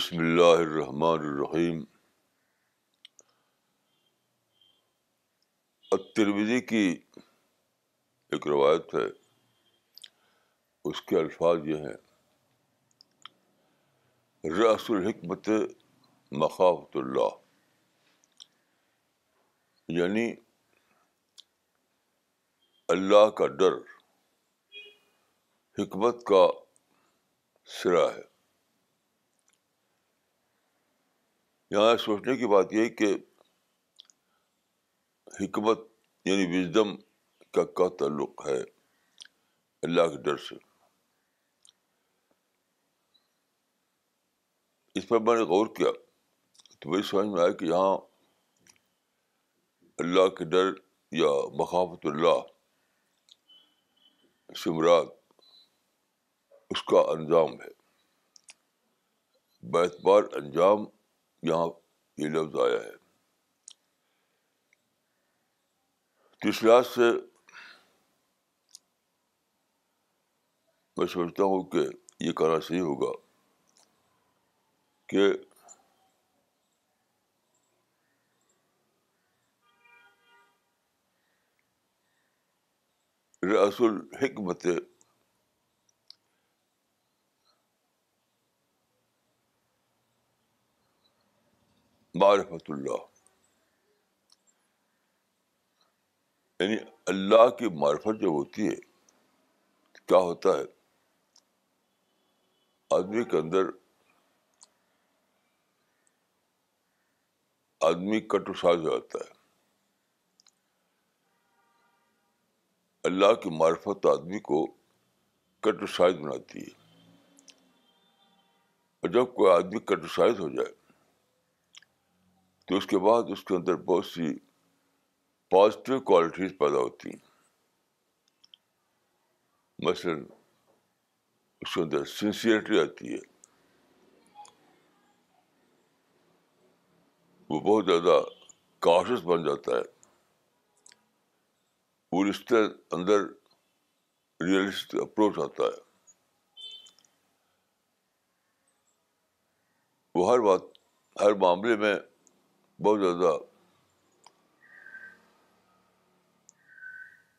بسم اللہ الرحمن الرحیم۔ ترمیزی کی ایک روایت ہے۔ اس کے الفاظ یہ ہیں۔ رس الحکمت مخافت اللہ۔ یعنی اللہ کا ڈر، حکمت کا سرا ہے۔ یہاں سوچنے کی بات یہ کہ حکمت یعنی وزڈم کا کیا تعلق ہے اللہ کے ڈر سے؟ اس پر میں نے غور کیا تو میری سمجھ میں آیا کہ یہاں اللہ کے ڈر یا مخافت اللہ سمراد اس کا انجام ہے۔ بیتبار انجام یہاں یہ لفظ آیا ہے تو اس لحاظ سے میں سوچتا ہوں کہ یہ کہنا صحیح ہوگا کہ رس الحکمت معرفت اللہ۔ یعنی اللہ کی معرفت جب ہوتی ہے، کیا ہوتا ہے؟ آدمی کے اندر آدمی کٹو ساز ہو جاتا ہے۔ اللہ کی معرفت آدمی کو کٹو سائز بناتی ہے۔ اور جب کوئی آدمی کٹو سائز ہو جائے تو اس کے بعد اس کے اندر بہت سی پازیٹیو کوالٹیز پیدا ہوتی ہیں۔ مثلاً اس کے اندر سنسیئرٹی آتی ہے۔ وہ بہت زیادہ کاشس بن جاتا ہے۔ وہ رشتے اندر ریئلسٹک اپروچ آتا ہے۔ وہ ہر بات، ہر معاملے میں بہت زیادہ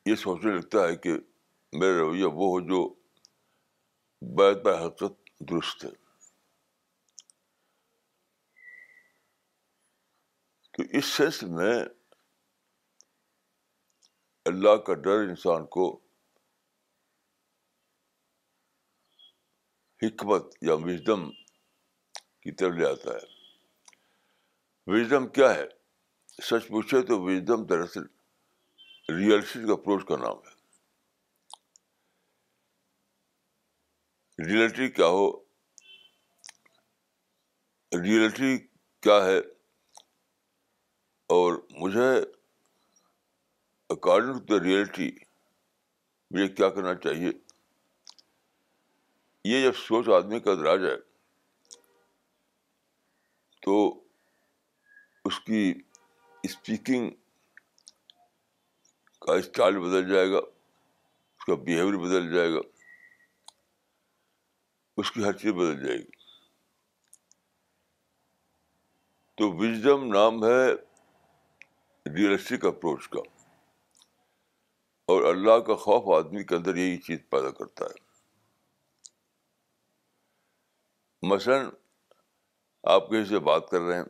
یہ سوچنے لگتا ہے کہ میرا رویہ وہ ہو جو بیت بہ حقیقت درست ہے تو اس سینس میں اللہ کا ڈر انسان کو حکمت یا وژڈم کی طرف لے آتا ہے وژڈم کیا ہے؟ سچ پوچھے تو وژڈم دراصل ریئلسٹک اپروچ کا نام ہے۔ ریئلٹی کیا ہو؟ ریئلٹی کیا ہے؟ اور مجھے اکارڈنگ ٹو دا ریئلٹی مجھے کیا کرنا چاہیے؟ یہ جب سوچ آدمی کا اندر آ جائے تو اس کی اسپیکنگ کا اسٹائل بدل جائے گا، اس کا بیہیویئر بدل جائے گا، اس کی ہر چیز بدل جائے گی۔ تو وزڈم نام ہے ریئلسٹک اپروچ کا، اور اللہ کا خوف آدمی کے اندر یہی چیز پیدا کرتا ہے۔ مثلاً آپ کسی سے بات کر رہے ہیں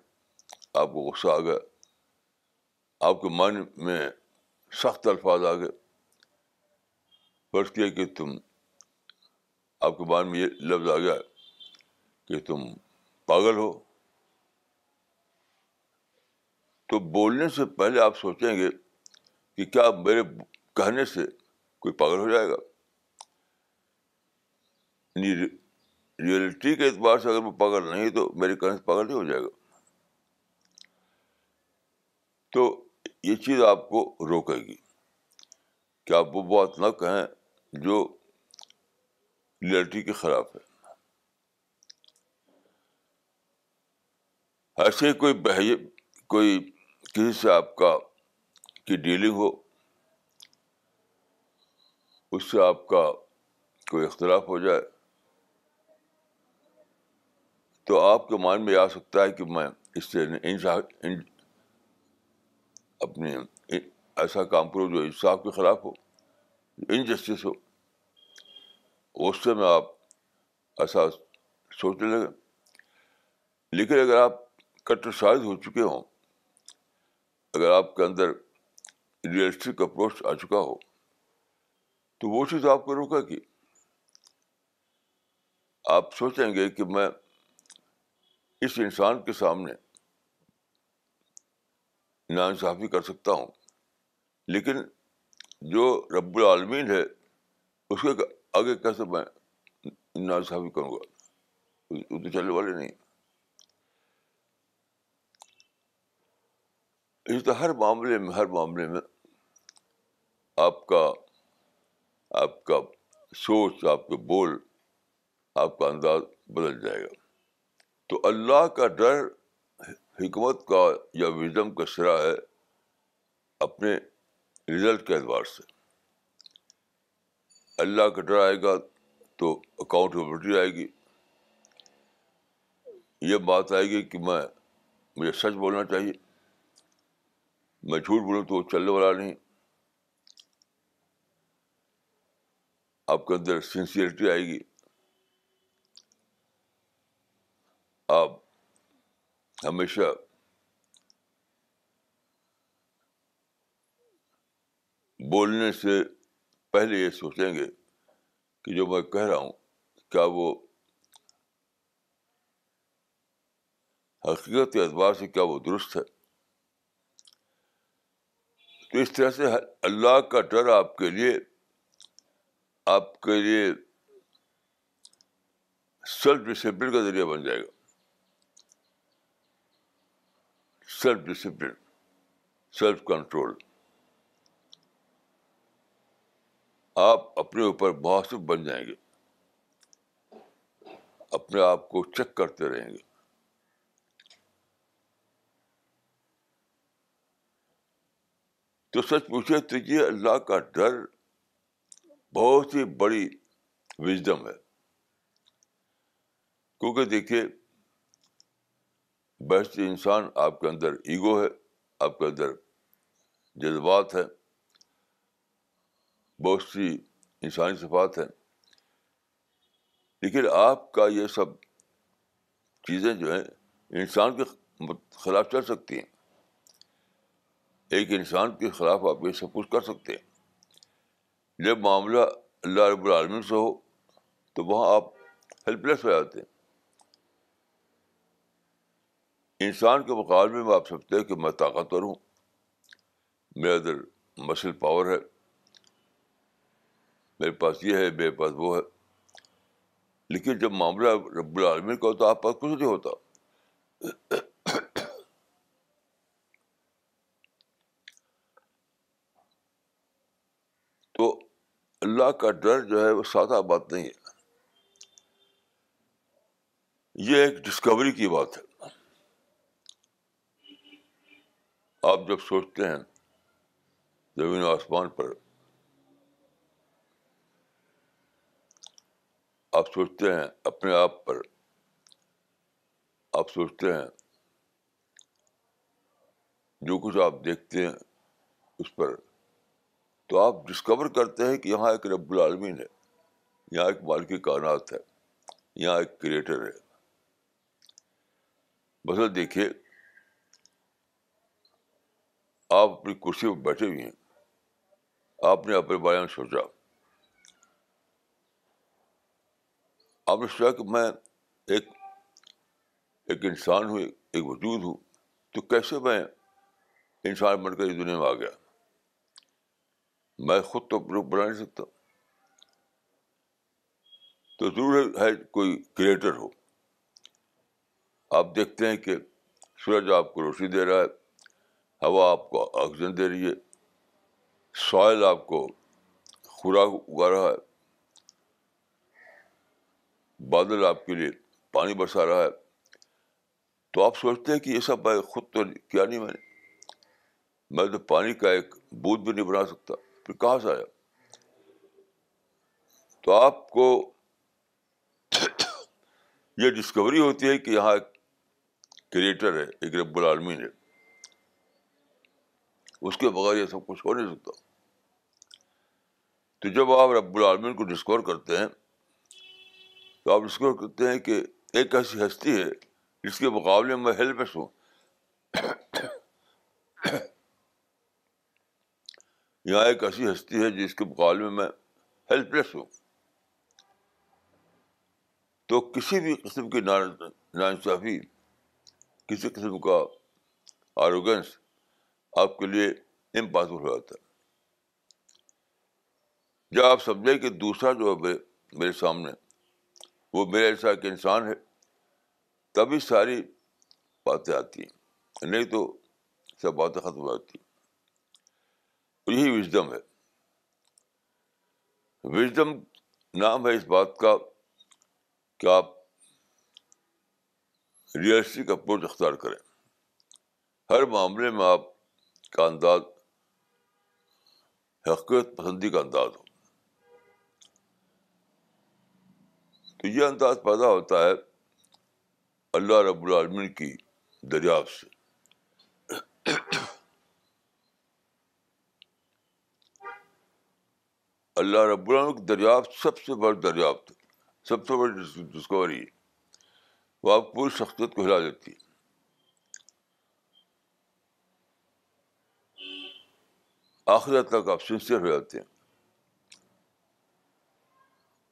آپ کو غصہ آ گیا، آپ کے من میں سخت الفاظ آ گئے۔ فرض کیا کہ تم، آپ کے من میں یہ لفظ آ گیا کہ تم پاگل ہو۔ تو بولنے سے پہلے آپ سوچیں گے کہ کیا میرے کہنے سے کوئی پاگل ہو جائے گا؟ یعنی ریئلٹی کے اعتبار سے اگر وہ پاگل نہیں تو میرے کہنے سے پاگل نہیں ہو جائے گا۔ تو یہ چیز آپ کو روکے گی۔ کہ آپ وہ بات نہ کہیں جو ریئلٹی کے خلاف ہے۔ ایسے ہی کوئی بہی، کوئی کسی سے آپ کا، کی ڈیلنگ ہو، اس سے آپ کا کوئی اختلاف ہو جائے، تو آپ کے مائنڈ میں آ سکتا ہے کہ میں اس سے اپنی ایسا کام کروں جو انصاف کے خلاف ہو، انجسٹس ہو۔ اس سے میں آپ ایسا سوچنے لگے لیکن اگر آپ کٹر شاہد ہو چکے ہوں، اگر آپ کے اندر ریئلسٹک اپروچ آ چکا ہو، تو وہ چیز آپ کو روکا کہ آپ سوچیں گے کہ میں اس انسان کے سامنے ناانصافی کر سکتا ہوں۔ لیکن جو رب العالمین ہے، اس کے آگے کیسے میں ناانصافی کروں گا؟ وہ تو چلنے والے نہیں۔ اس طرح ہر معاملے میں، ہر معاملے میں آپ کا آپ کا سوچ، آپ کے بول، آپ کا انداز بدل جائے گا۔ تو اللہ کا ڈر حکمت کا یا وزم کا سرا ہے اپنے رزلٹ کے اعتبار سے۔ اللہ کا ڈر آئے گا تو اکاؤنٹیبلٹی آئے گی۔ یہ بات آئے گی کہ میں، مجھے سچ بولنا چاہیے۔ میں جھوٹ بولوں تو وہ چلنے والا نہیں۔ آپ کے اندر سنسیئرٹی آئے گی۔ آپ ہمیشہ بولنے سے پہلے یہ سوچیں گے کہ جو میں کہہ رہا ہوں کیا وہ حقیقت کے اعتبار سے کیا وہ درست ہے تو اس طرح سے اللہ کا ڈر آپ کے لیے آپ کے لیے سیلف ڈسپلن کا ذریعہ بن جائے گا سیلف ڈسپلن سیلف کنٹرول آپ اپنے اوپر محاسب بن جائیں گے۔ اپنے آپ کو چیک کرتے رہیں گے۔ تو سچ پوچھے تو یہ اللہ کا ڈر بہت ہی بڑی وزڈم ہے۔ کیونکہ دیکھیے بہت انسان آپ کے اندر ایگو ہے، آپ کے اندر جذبات ہیں، بہت سی انسانی صفات ہیں۔ لیکن آپ کا یہ سب چیزیں جو ہیں انسان کے خلاف چل سکتی ہیں۔ ایک انسان کے خلاف آپ یہ سب کچھ کر سکتے ہیں۔ جب معاملہ اللہ رب العالمین سے ہو، تو وہاں آپ ہیلپ لیس ہو جاتے ہیں۔ انسان کے مقابلے میں آپ سمجھتے ہیں کہ میں طاقتور ہوں۔ میرے ادھر مسل پاور ہے۔ میرے پاس یہ ہے، میرے پاس وہ ہے۔ لیکن جب معاملہ رب العالمین کا ہوتا، آپ پاس کچھ نہیں ہوتا۔ تو اللہ کا ڈر جو ہے، وہ سادہ بات نہیں ہے۔ یہ ایک ڈسکوری کی بات ہے۔ آپ جب سوچتے ہیں، زمین و آسمان پر آپ سوچتے ہیں، اپنے آپ پر آپ سوچتے ہیں، جو کچھ آپ دیکھتے ہیں اس پر، تو آپ ڈسکور کرتے ہیں کہ یہاں ایک رب العالمین ہے، یہاں ایک مالکی کائنات ہے، یہاں ایک کریٹر ہے۔ بس دیکھیے آپ اپنی کرسی پہ بیٹھے ہوئے ہیں۔ آپ نے اپنے بارے میں سوچا۔ آپ نے سوچا کہ میں ایک ایک انسان ہوں، ایک وجود ہوں۔ تو کیسے میں انسان بن کر اس دنیا میں آ گیا؟ میں خود تو بنا نہیں سکتا۔ تو ضرور ہے کوئی کریٹر ہو۔ آپ دیکھتے ہیں کہ سورج آپ کو روشنی دے رہا ہے۔ ہوا آپ کو آکسیجن دے رہی ہے، سوائل آپ کو خوراک اگا رہا ہے، بادل آپ کے لیے پانی برسا رہا ہے۔ تو آپ سوچتے ہیں کہ یہ سب میں خود تو کیا نہیں، میں نے، میں تو پانی کا ایک بوتھ بھی نہیں بنا سکتا، پھر کہاں سے آیا؟ تو آپ کو یہ ڈسکوری ہوتی ہے کہ یہاں ایک کریٹر ہے، ایک رب العالمین ہے۔ اس کے بغیر یہ سب کچھ ہو نہیں سکتا۔ تو جب آپ رب العالمین کو ڈسکور کرتے ہیں، تو آپ ڈسکور کرتے ہیں کہ ایک ایسی ہستی ہے جس کے مقابلے میں ہیلپ لیس ہوں۔ یہاں ایک ایسی ہستی ہے جس کے مقابلے میں ہیلپ لیس ہوں۔ تو کسی بھی قسم کی ناانصافی کسی قسم کا آروگنس آپ کے لیے امپاسبل ہو جاتا ہے۔ جب آپ سمجھیں کہ دوسرا جو ہے میرے سامنے، وہ میرے ایسا ایک انسان ہے، تبھی ساری باتیں آتی ہیں۔ نہیں تو سب باتیں ختم ہو جاتی ہیں۔ یہی وزڈم ہے۔ وزڈم نام ہے اس بات کا کہ آپ ریئلسٹک اپروچ اختیار کریں۔ ہر معاملے میں آپ کا انداز حقیقت پسندی کا انداز ہو۔ تو یہ انداز پیدا ہوتا ہے اللہ رب العالمین کی دریافت سے۔ اللہ رب العالمین کی دریافت سب سے بڑی دریافت سب سے بڑی ڈسکوری، وہ آپ پوری شخصیت کو ہلا دیتی۔ ہے آخر تک آپ سنسیئر ہو جاتے ہیں۔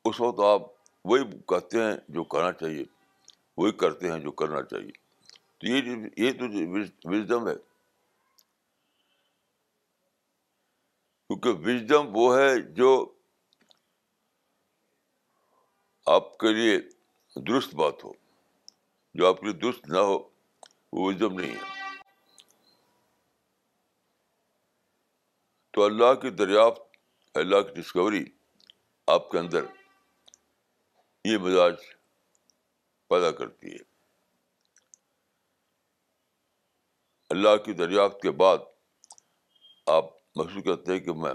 اس وقت آپ وہی کہتے ہیں جو کہنا چاہیے، وہی کرتے ہیں جو کرنا چاہیے۔ تو یہ یہ تو وزڈم ہے۔ کیونکہ وزڈم وہ ہے جو آپ کے لیے درست بات ہو۔ جو آپ کے لیے درست نہ ہو، وہ وزڈم نہیں ہے۔ تو اللہ کی دریافت، اللہ کی ڈسکوری آپ کے اندر یہ مزاج پیدا کرتی ہے۔ اللہ کی دریافت کے بعد آپ محسوس کرتے ہیں کہ میں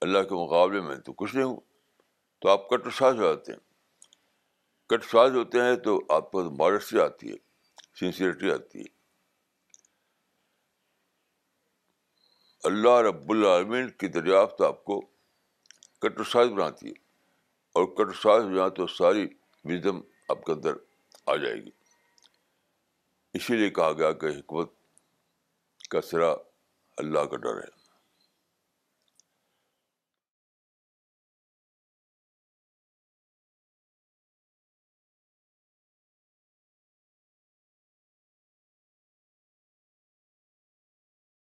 اللہ کے مقابلے میں تو کچھ نہیں ہوں، تو آپ کٹ ساز ہو جاتے ہیں۔ کٹ ساز ہوتے ہیں تو آپ کو ماڈسٹی آتی ہے سنسیئرٹی آتی ہے۔ اللہ رب العالمین کی دریافت آپ کو کٹ ساز بناتی ہے اور کٹ ساز ہاں تو ساری وزم آپ کے اندر آ جائے گی۔ اسی لیے کہا گیا کہ حکمت کا سرا اللہ کا ڈر ہے۔